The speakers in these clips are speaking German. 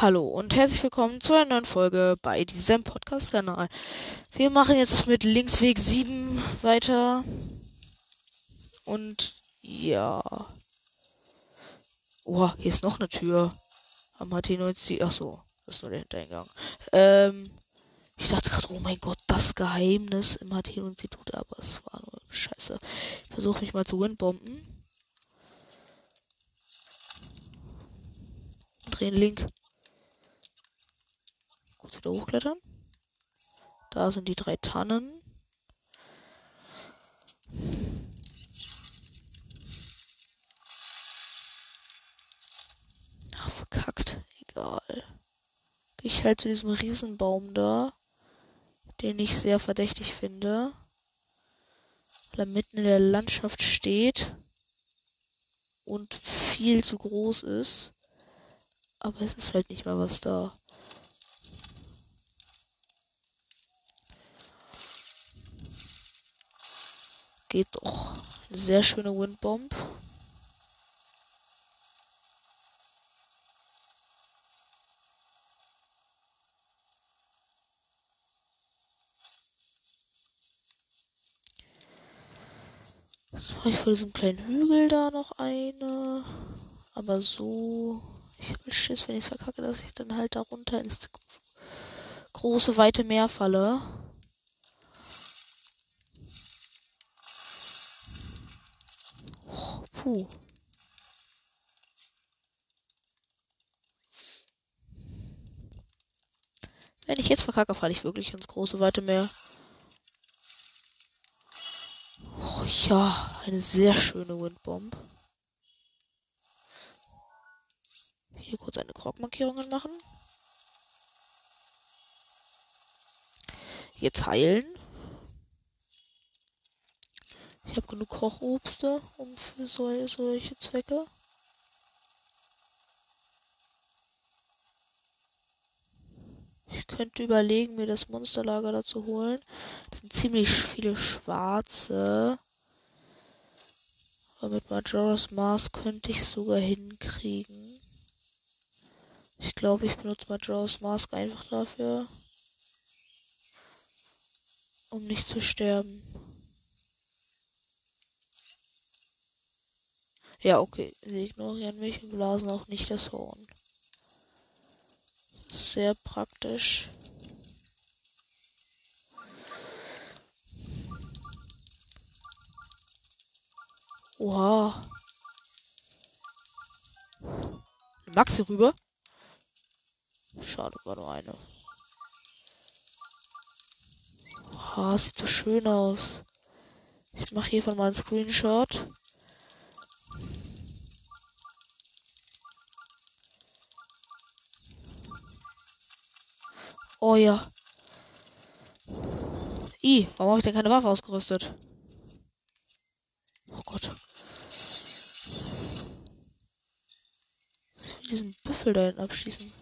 Hallo und herzlich willkommen zu einer neuen Folge bei diesem Podcast-Kanal. Wir machen jetzt mit Linksweg 7 weiter. Und ja. Oh, hier ist noch eine Tür. Am HT90. Achso, das ist nur der Hintereingang. Ähm, ich dachte gerade, oh mein Gott, das Geheimnis im HT-Institut, aber es war nur Scheiße. Ich versuche mich mal zu windbomben. Drehen Link wieder hochklettern. Da sind die drei Tannen. Ach, verkackt. Egal. Ich halt zu diesem Riesenbaum da, den ich sehr verdächtig finde. Weil er mitten in der Landschaft steht und viel zu groß ist. Aber es ist halt nicht mal was da. Geht doch. Sehr schöne Windbomb. Mache ich vor diesem kleinen Hügel da noch eine. Aber so. Ich habe Schiss, wenn ich es verkacke, dass ich dann halt darunter ins große, weite Meer falle. Puh. Wenn ich jetzt verkacke, falle ich wirklich ins große weite Meer. Oh, ja, eine sehr schöne Windbomb. Hier kurz eine Krogmarkierungen machen. Jetzt heilen. Ich habe genug Kochobste um für sol solche Zwecke. Ich könnte überlegen, mir das Monsterlager da zu holen. Das sind ziemlich viele schwarze. Aber mit Majora's Mars könnte ich sogar hinkriegen. Ich glaube, ich benutze Majora's Mask einfach dafür, um nicht zu sterben. Ja, okay. Sie ignorieren mich und blasen auch nicht das Horn. Das sehr praktisch. Oha. Maxi rüber. Schade, war nur eine. Oha, sieht so schön aus. Ich mache hiervon mal einen Screenshot. Oh ja. I, warum habe ich denn keine Waffe ausgerüstet? Oh Gott. Diesen Büffel da hinten abschießen.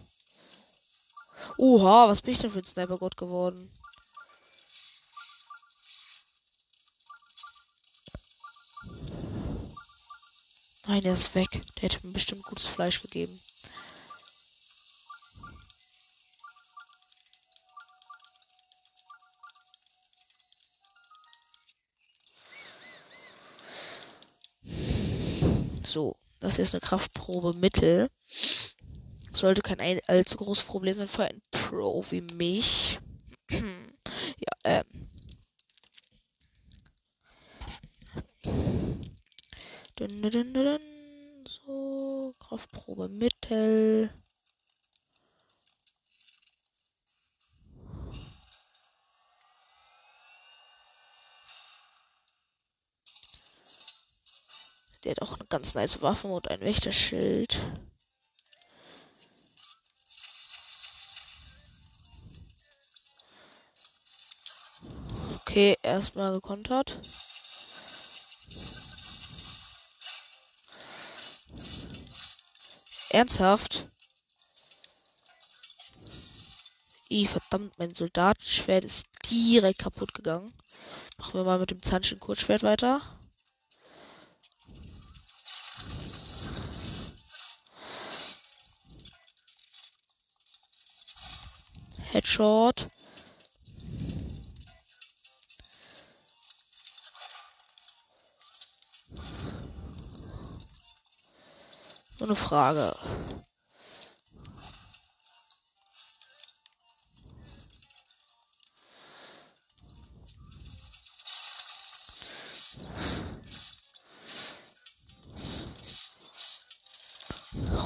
Oha, was bin ich denn für ein Sniper-Gott geworden? Nein, er ist weg. Der hätte mir bestimmt gutes Fleisch gegeben. So, das ist eine Kraftprobe Mittel. Sollte kein allzu großes Problem sein für einen Pro wie mich. ja, ähm. Dun, dun, dun, so, Kraftprobe Mittel. Der hat auch eine ganz nice Waffe und ein Wächterschild. Okay, erstmal gekontert. Ernsthaft? I, verdammt, mein Soldatenschwert ist direkt kaputt gegangen. Machen wir mal mit dem Zanschen Kurzschwert weiter. Headshot. So eine Frage.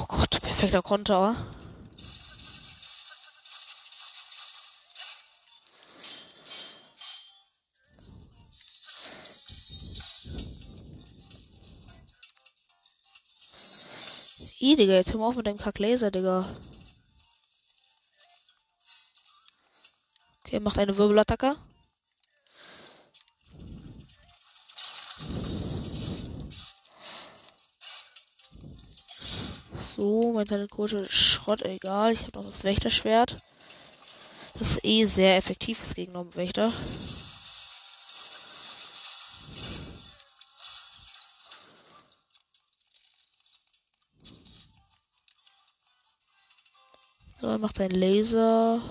Oh perfekter Konter. Ih, Digga, jetzt hör mal auf mit deinem Kack-Laser, Digga. Okay, macht eine Wirbelattacke. So, mein Telekote Schrott, egal. Ich habe noch das Wächterschwert. Das ist eh sehr effektiv ist gegen einen Wächter. So, macht seinen Laser.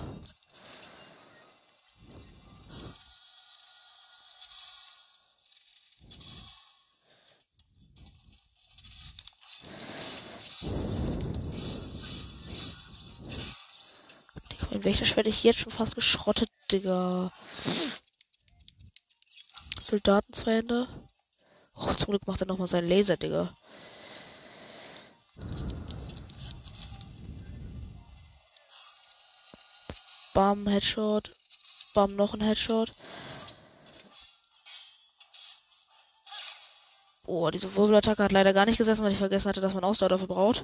Digga, mein Wächterschwert ich jetzt schon fast geschrottet, Digga. Soldaten zwei Hände. Oh, zum Glück macht er nochmal seinen Laser, Digga. Bam, Headshot. Bam, noch ein Headshot. Oh, diese Wirbelattacke hat leider gar nicht gesessen, weil ich vergessen hatte, dass man Ausdauer dafür braucht.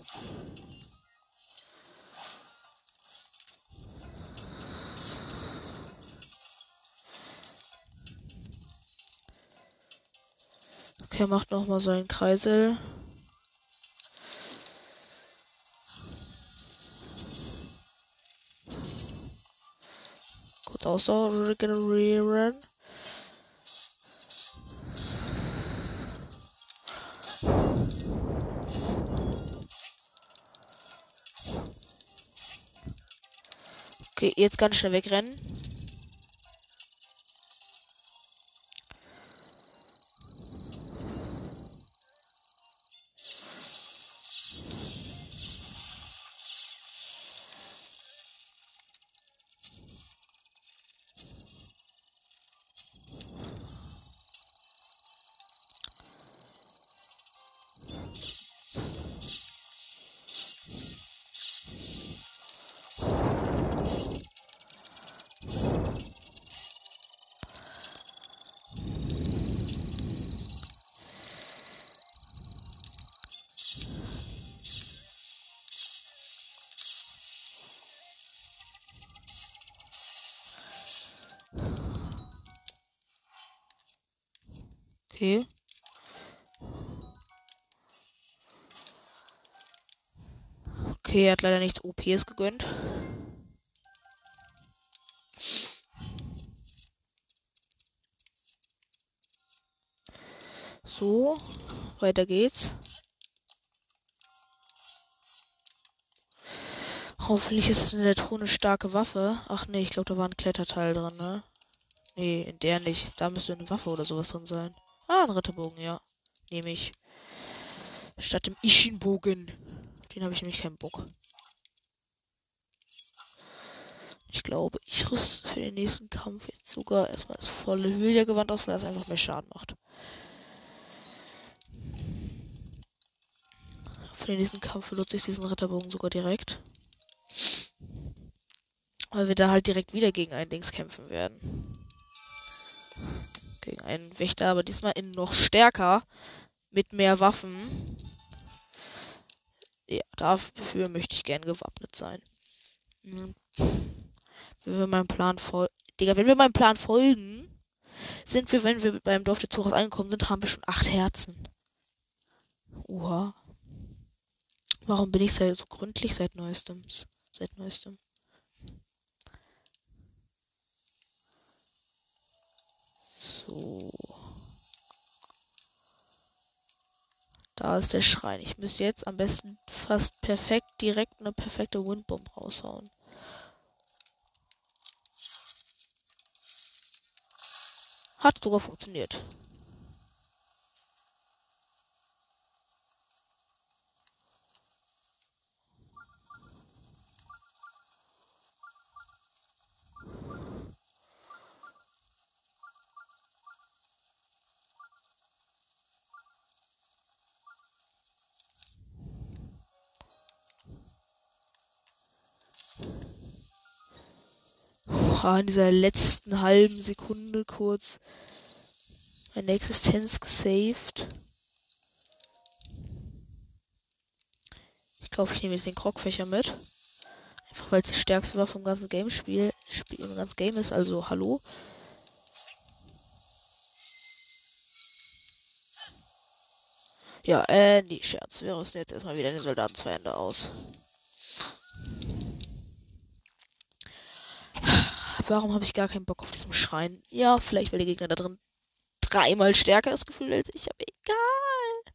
Okay, macht nochmal so einen Kreisel. Kurz Ausdauer regenerieren. Okay, jetzt ganz schnell wegrennen. Okay. Okay, er hat leider nichts OPs gegönnt. So, weiter geht's. Hoffentlich ist es eine Truhe eine starke Waffe. Ach nee, ich glaube, da war ein Kletterteil drin, ne? Nee, in der nicht. Da müsste eine Waffe oder sowas drin sein. Ah, ein Ritterbogen, ja. Nehme ich. Statt dem Ishin-Bogen. Den habe ich nämlich keinen Bock. Ich glaube, ich rüste für den nächsten Kampf jetzt sogar erstmal das volle Hylia-Gewand aus, weil das einfach mehr Schaden macht. Für den nächsten Kampf benutze ich diesen Ritterbogen sogar direkt. Weil wir da halt direkt wieder gegen ein Dings kämpfen werden. Gegen einen Wächter, aber diesmal in noch stärker. Mit mehr Waffen. Ja, dafür möchte ich gern gewappnet sein. Hm. Wenn wir meinem Plan folgen. Digga, wenn wir meinem Plan folgen, sind wir, wenn wir beim Dorf der Zuras angekommen sind, haben wir schon acht Herzen. Oha. Warum bin ich so gründlich seit neuestem? Seit neuestem. So. Da ist der Schrein. Ich müsste jetzt am besten fast perfekt direkt eine perfekte Windbomb raushauen. Hat sogar funktioniert. Oha, in dieser letzten halben Sekunde kurz meine Existenz gesaved. Ich glaube, ich nehme jetzt den Krogfächer mit. Einfach weil es die stärkste Waffe im ganzen Game Spiel, Spiel im ganzen Game ist. Also, hallo. Ja, äh, nee, Scherz. Wir rüsten jetzt erstmal wieder den Soldaten zwei Hände aus. Warum habe ich gar keinen Bock auf diesen Schrein? Ja, vielleicht weil der Gegner da drin dreimal stärker ist gefühlt als ich, aber egal.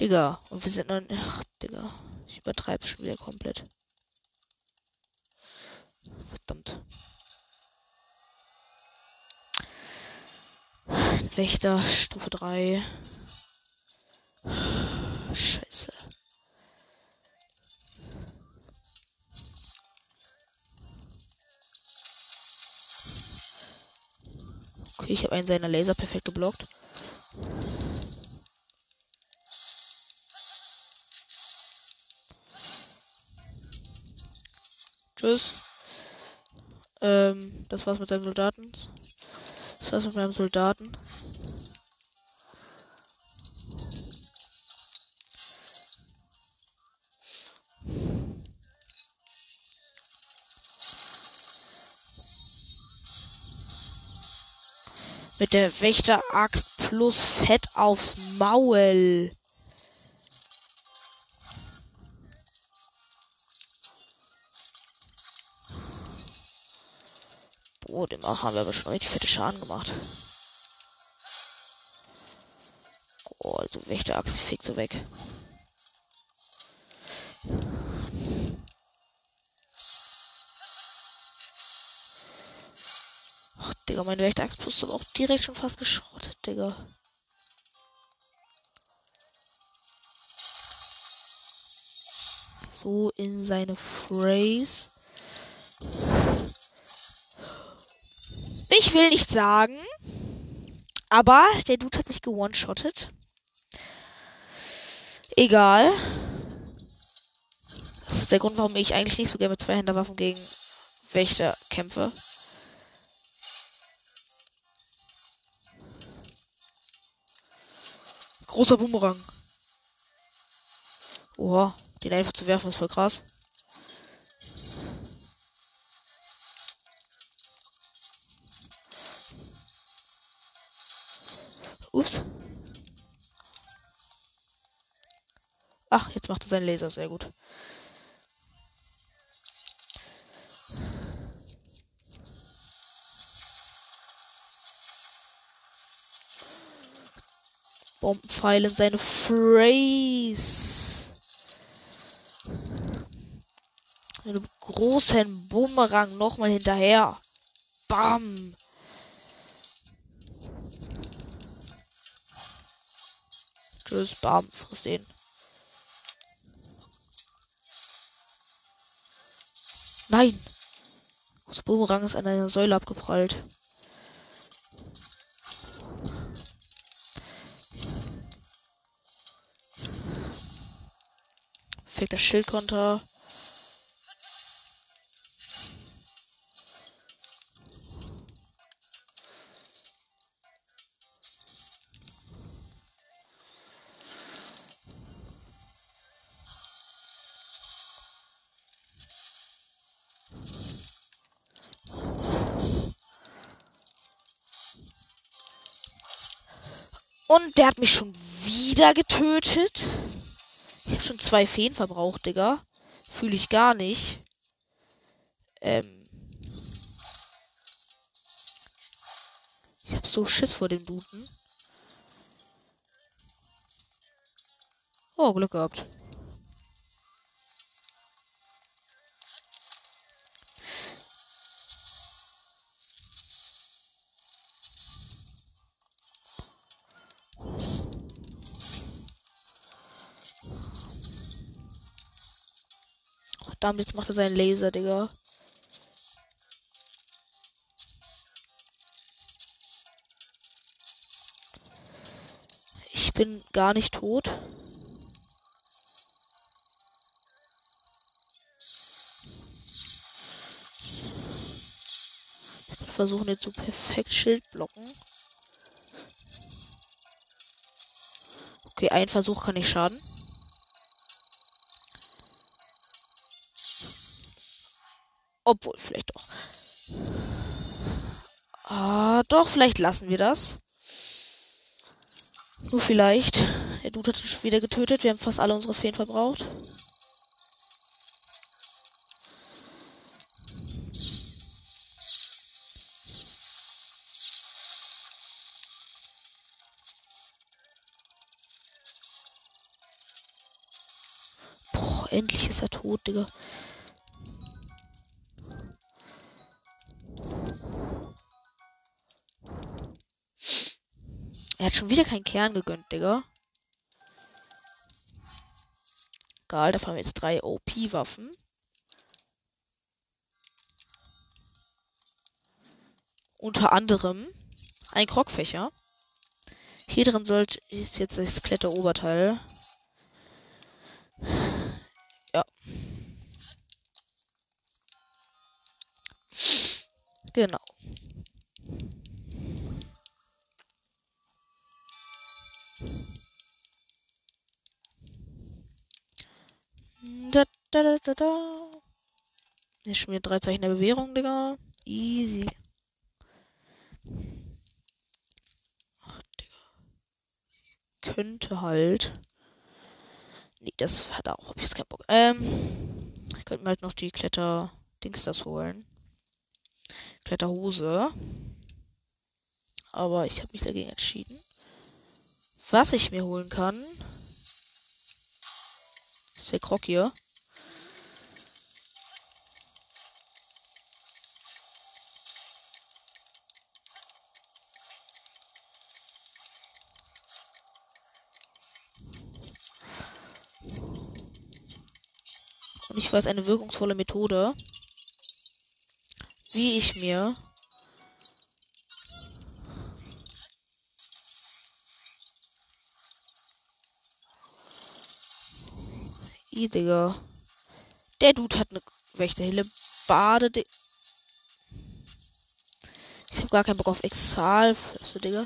Digga, und wir sind noch. Ach, Digga. Ich übertreibe schon wieder komplett. Verdammt. Wächter, Stufe 3. habe einen seiner Laser perfekt geblockt. Tschüss. Ähm, das war's mit deinem Soldaten. Das war's mit meinem Soldaten. Der Wächteraxt plus Fett aufs Maul. Boah, dem auch haben wir aber schon richtig fette Schaden gemacht. Oh, also Wächteraxt fegt so weg. Digga, mein Wächteraxt ist aber auch direkt schon fast geschrottet, Digga. So in seine Phrase. Ich will nicht sagen, aber der Dude hat mich gewone-shottet. Egal. Das ist der Grund, warum ich eigentlich nicht so gerne mit Zweihänderwaffen gegen Wächter kämpfe. Großer Boomerang. Oha, den einfach zu werfen ist voll krass. Ups. Ach, jetzt macht er seinen Laser sehr gut. Bombenpfeil in seine Phrase. Mit großen Bumerang nochmal hinterher. Bam. Tschüss, Bam, friss den. Nein! Das Bumerang ist an einer Säule abgeprallt. Perfekter Schildkonter. Und der hat mich schon wieder getötet. Habe schon zwei Feen verbraucht, Digga. Fühle ich gar nicht. Ähm. Ich habe so Schiss vor dem Duden. Oh, Glück gehabt. Verdammt, jetzt macht er seinen Laser, Digga. Ich bin gar nicht tot. Ich versuche jetzt so perfekt Schild blocken. Okay, ein Versuch kann nicht schaden. Obwohl, vielleicht doch. Ah, doch, vielleicht lassen wir das. Nur vielleicht. Der Dude hat uns wieder getötet. Wir haben fast alle unsere Feen verbraucht. Boah, endlich ist er tot, Digga. Er hat schon wieder keinen Kern gegönnt, Digga. Egal, da haben wir jetzt drei OP-Waffen. Unter anderem ein Krogfächer. Hier drin sollte ist jetzt das Kletteroberteil. Ja. Genau. Da, da, da, da. Hier schon drei Zeichen der Bewährung, Digga. Easy. Ach, Digga. Könnte halt. Nee, das hat auch. Hab ich jetzt keinen Bock. Ähm. Ich könnte mir halt noch die Kletter-Dings das holen. Kletterhose. Aber ich habe mich dagegen entschieden. Was ich mir holen kann, der Krog hier. Weiß eine wirkungsvolle Methode, wie ich mir I, Digga. Der Dude hat eine Wächterhille. Bade. Ich hab gar keinen Bock auf Exal. Flösse, Digga.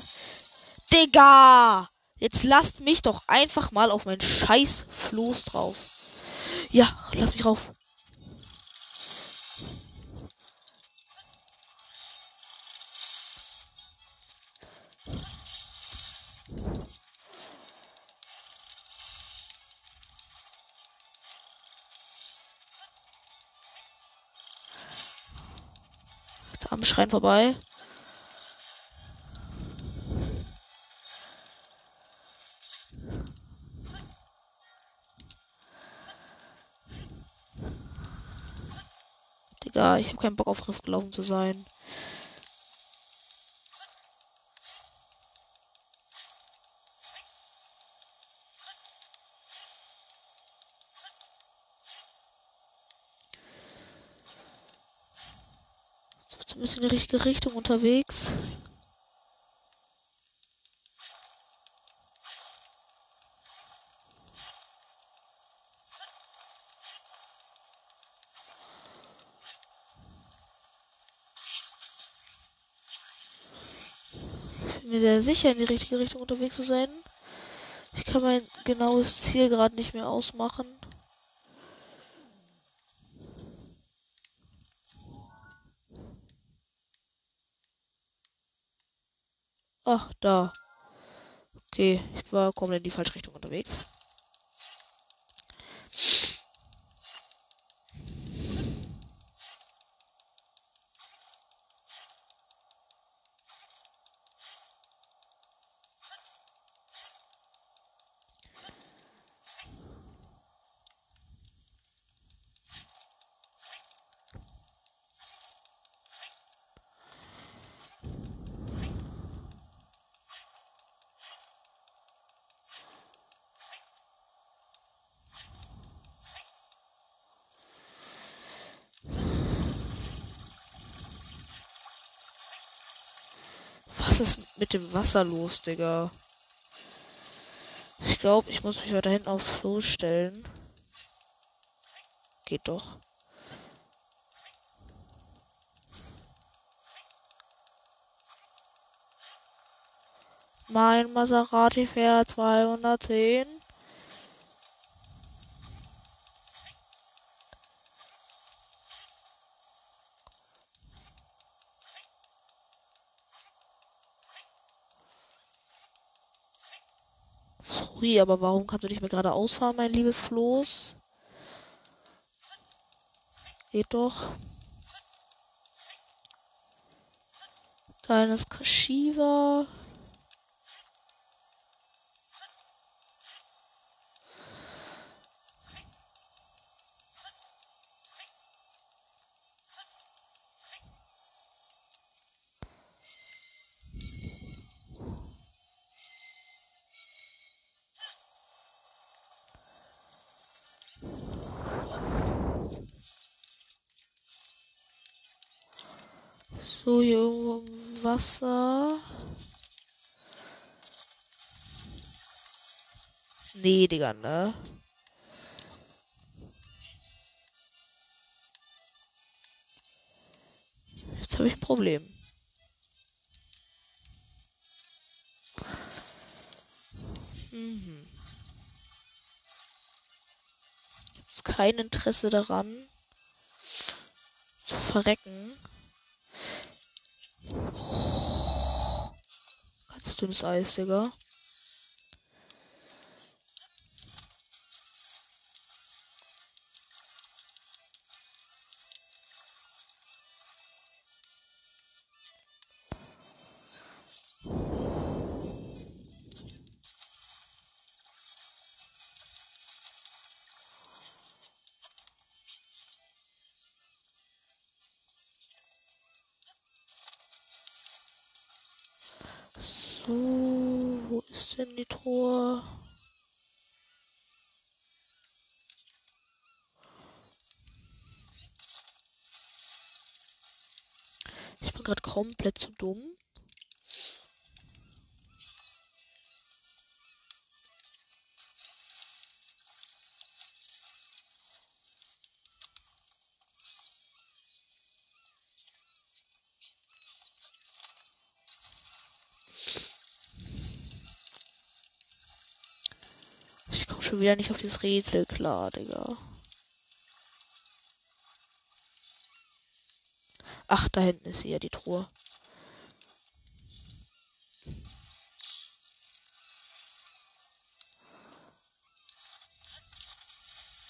Digga! Jetzt lasst mich doch einfach mal auf meinen scheiß Floß drauf. Ja, lass mich rauf. am Schrein vorbei. Ich habe keinen Bock auf Rift gelaufen zu sein. in die richtige Richtung unterwegs. Ich bin mir sehr sicher, in die richtige Richtung unterwegs zu sein. Ich kann mein genaues Ziel gerade nicht mehr ausmachen. Ach, da. Okay, ich war komplett in die falsche Richtung unterwegs. Wasser los, Digga? Ich glaube, ich muss mich weiter hinten aufs Floß stellen. Geht doch. Mein Maserati fährt 210. Sorry, aber warum kannst du nicht mehr gerade ausfahren, mein liebes Floß? Geht doch. Kleines Kashiva. Wasser. Nee, Digga, ne? Jetzt habe ich ein Problem. Mhm. Kein Interesse daran zu verrecken. Ganz dünnes Eis, Digga. Gerade komplett zu dumm. Ich komme schon wieder nicht auf dieses Rätsel klar, Digga. Ach, da hinten ist ja die Truhe.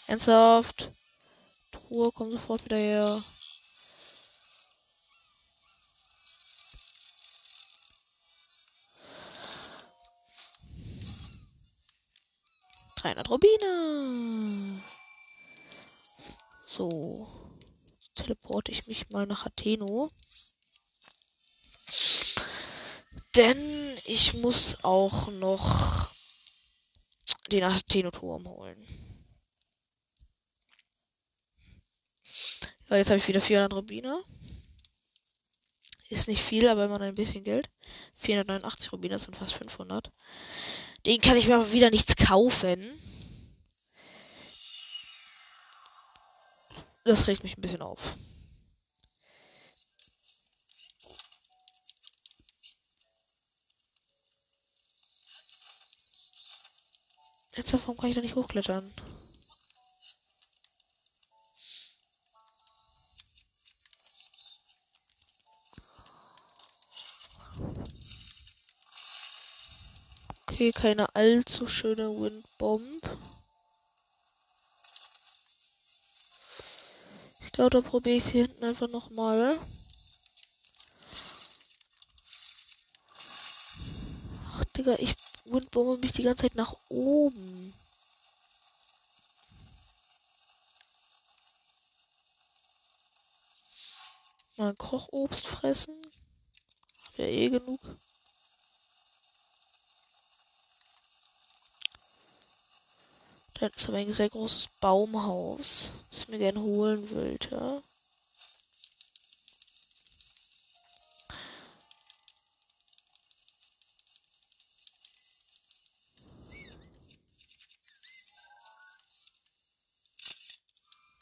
Ernsthaft? Truhe, komm sofort wieder her. Rubine. So. Teleporte ich mich mal nach Atheno. Denn ich muss auch noch den Atheno-Turm holen. Ja, jetzt habe ich wieder 400 Rubine. Ist nicht viel, aber immer ein bisschen Geld. 489 Rubine sind fast 500. Den kann ich mir aber wieder nichts kaufen. Das regt mich ein bisschen auf. Jetzt warum kann ich da nicht hochklettern? Okay, keine allzu schöne Windbomb. Ich glaube, da probiere ich es hier hinten einfach nochmal. Ach, Digga, ich Windbombe mich die ganze Zeit nach oben. Mal Kochobst fressen. Hab ja eh genug. Da ist aber ein sehr großes Baumhaus, das ich mir gerne holen wollte.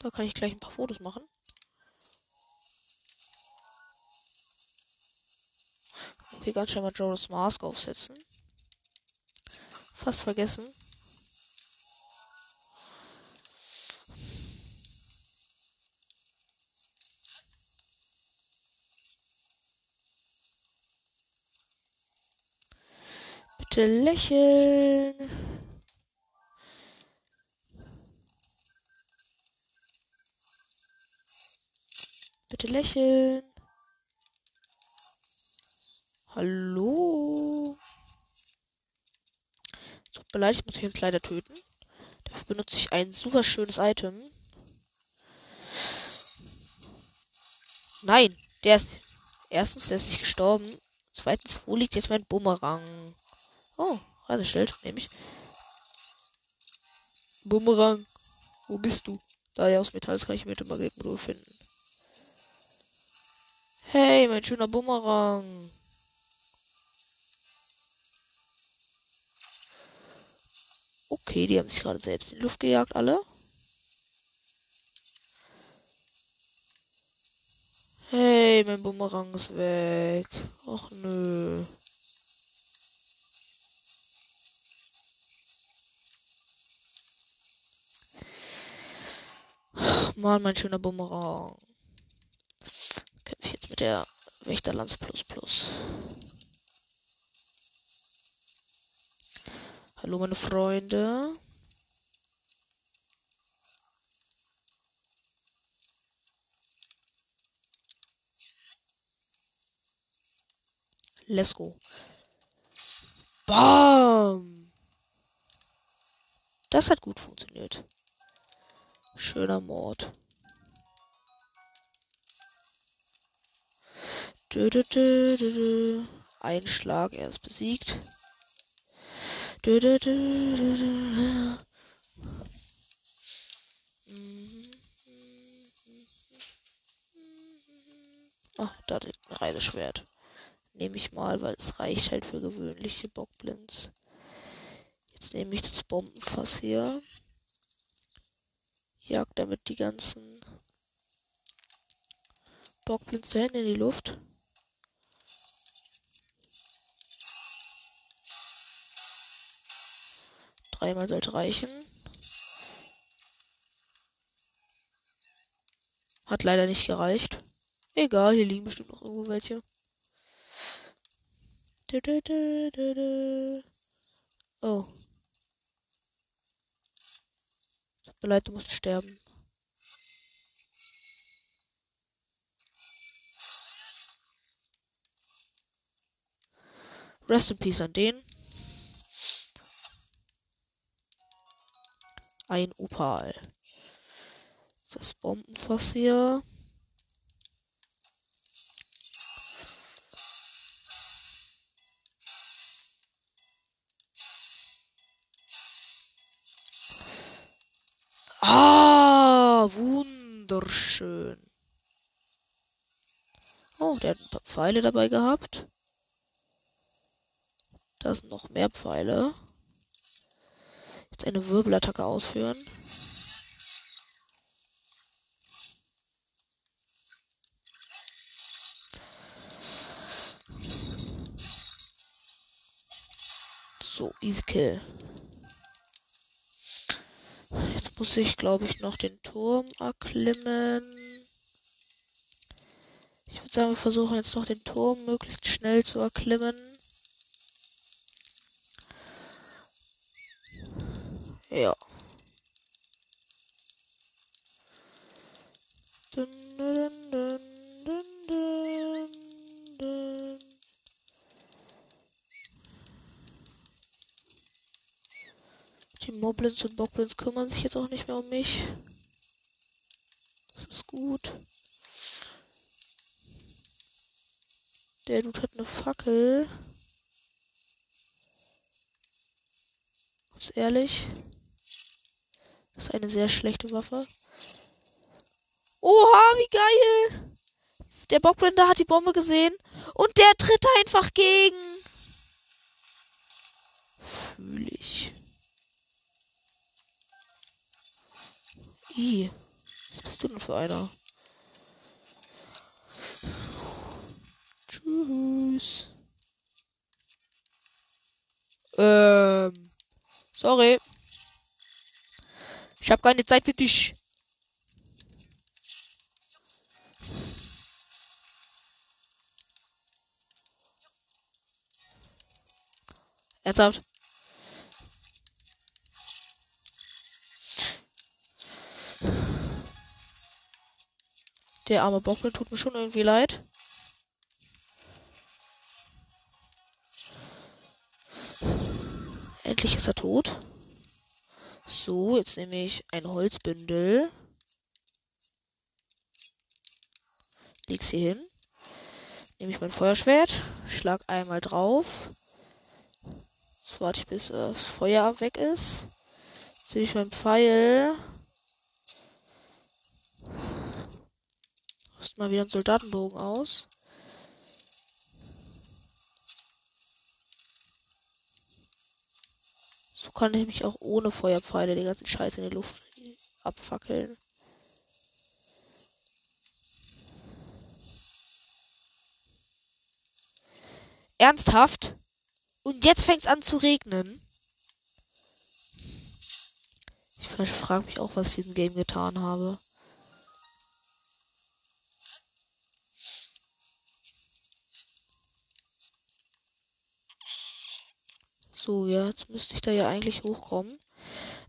Da kann ich gleich ein paar Fotos machen. Okay, ganz schön mal Joris Mask aufsetzen. Fast vergessen. Bitte lächeln. Bitte lächeln. Hallo. Tut mir leid, ich muss mich jetzt leider töten. Dafür benutze ich ein super schönes Item. Nein, der ist. Erstens, der ist nicht gestorben. Zweitens, wo liegt jetzt mein Bumerang? Oh, Reiseschild, nehme ich. Bumerang, wo bist du? Da der aus Metall ist, kann ich mit dem Magnetmodul finden. Hey, mein schöner Bumerang. Okay, die haben sich gerade selbst in die Luft gejagt, alle. Hey, mein Bumerang ist weg. Och nö. Mann, mein schöner Bumerang. Kämpfe jetzt mit der Wächterlanze Plus Plus. Hallo meine Freunde. Let's go. Bam! Das hat gut funktioniert. Schöner Mord. Dö, dö, dö, Ein Schlag, er ist besiegt. Ach, da liegt ein Reiseschwert. Nehme ich mal, weil es reicht halt für gewöhnliche Bockblinds. Jetzt nehme ich das Bombenfass hier jagt damit die ganzen Bockblins da hinten in die Luft. Dreimal sollte reichen. Hat leider nicht gereicht. Egal, hier liegen bestimmt noch irgendwo welche. Oh. Mir leid, du musst sterben. Rest in Peace an den. Ein Opal. Das Bombenfass hier. Wunderschön. Oh, der hat ein paar Pfeile dabei gehabt. Da sind noch mehr Pfeile. Jetzt eine Wirbelattacke ausführen. So, easy kill muss ich, glaube ich, noch den Turm erklimmen. Ich würde sagen, wir versuchen jetzt noch den Turm möglichst schnell zu erklimmen. Ja. Dun, dun, dun, Moblins und Bockblins kümmern sich jetzt auch nicht mehr um mich. Das ist gut. Der Dude hat eine Fackel. Ganz ehrlich. Das ist eine sehr schlechte Waffe. Oha, wie geil! Der Bockblinder hat die Bombe gesehen und der tritt einfach gegen. Denn für einer? Tschüss. Ähm. Sorry. Ich habe keine Zeit für dich. Ernsthaft? Der arme Bockel tut mir schon irgendwie leid. Endlich ist er tot. So, jetzt nehme ich ein Holzbündel. Leg's hier hin. Nehme ich mein Feuerschwert. Schlag einmal drauf. Jetzt warte ich, bis das Feuer weg ist. Ziehe ich meinen Pfeil. Mal wieder einen Soldatenbogen aus. So kann ich mich auch ohne Feuerpfeile den ganzen Scheiß in die Luft abfackeln. Ernsthaft? Und jetzt fängt es an zu regnen. Ich frage mich auch, was ich diesem Game getan habe. So, ja, jetzt müsste ich da ja eigentlich hochkommen.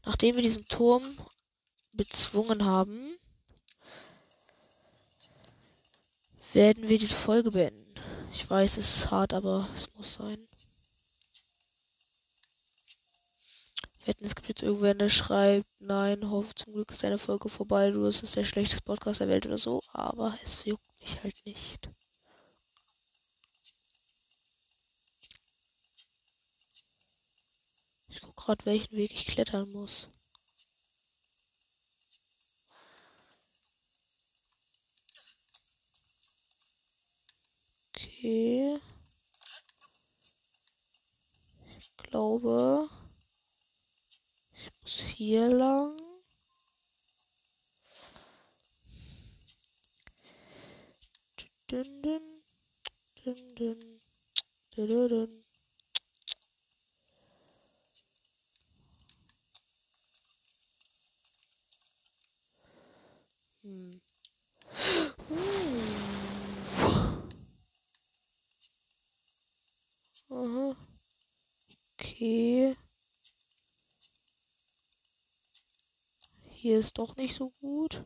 Nachdem wir diesen Turm bezwungen haben, werden wir diese Folge beenden. Ich weiß, es ist hart, aber es muss sein. Wetten, es gibt jetzt irgendwer, der schreibt, nein, hoffe zum Glück ist deine Folge vorbei, du bist der schlechteste Podcast der Welt oder so, aber es juckt mich halt nicht. Ich guck gerade, welchen Weg ich klettern muss. Okay. Ich glaube muss hier lang. Dün, dün, dün, dün, dün, dün. Hier ist doch nicht so gut.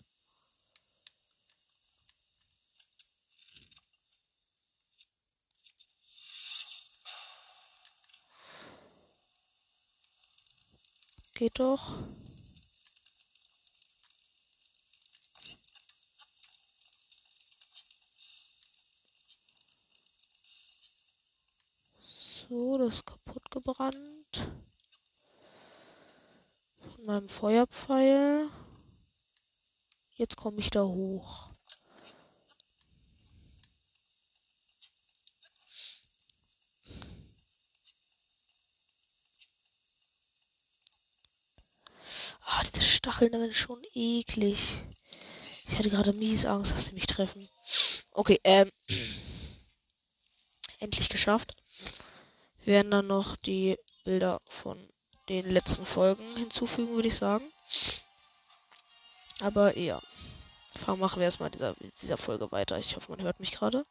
Geht doch. So, das ist kaputt gebrannt meinem Feuerpfeil. Jetzt komme ich da hoch. Ah, diese Stacheln sind schon eklig. Ich hatte gerade mies Angst, dass sie mich treffen. Okay, ähm. Endlich geschafft. Wir werden dann noch die Bilder von den letzten Folgen hinzufügen, würde ich sagen. Aber ja. Machen wir erstmal dieser, dieser Folge weiter. Ich hoffe, man hört mich gerade.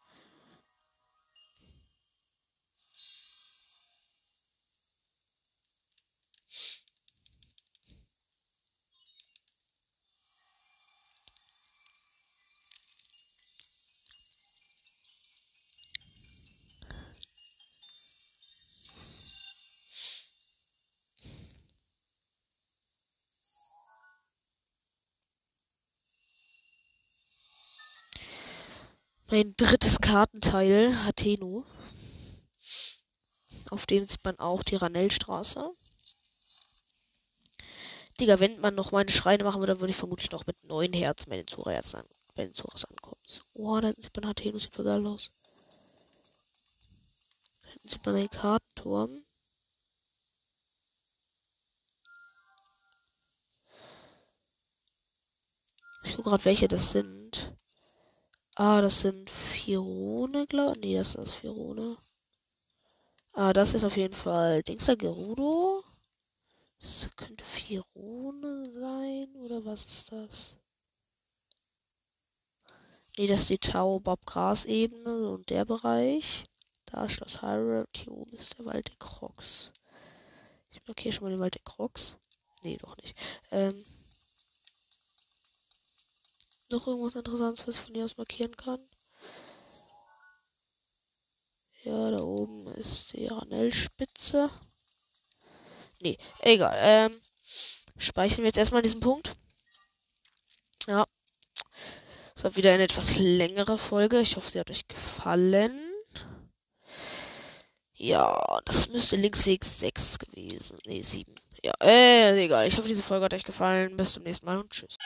Mein drittes Kartenteil, Athenu. Auf dem sieht man auch die Ranellstraße. Digga, wenn man noch meine Schreine machen würde, dann würde ich vermutlich noch mit neun Herzen bei den Zora an, bei den Zoras ankommen. Oh, da sieht man Athenu, sieht voll geil aus. Da sieht man den Kartenturm. guck gerade, welche das sind. Ah, das sind Firone, glaube ich. Nee, das ist Firone. Ah, das ist auf jeden Fall Dingster Gerudo. Das könnte Firone sein, oder was ist das? Nee, das ist die Tau Bob Gras Ebene und der Bereich. Da ist Schloss Hyrule. Hier oben ist der Wald der Crocs. Ich markiere schon mal den Wald der Crocs. Nee, doch nicht. Ähm, noch irgendwas Interessantes, was ich von hier aus markieren kann? Ja, da oben ist die Ranellspitze. Nee, egal. Ähm, speichern wir jetzt erstmal diesen Punkt. Ja. Das war wieder eine etwas längere Folge. Ich hoffe, sie hat euch gefallen. Ja, das müsste Linksweg 6 gewesen. Nee, 7. Ja, äh, egal. Ich hoffe, diese Folge hat euch gefallen. Bis zum nächsten Mal und tschüss.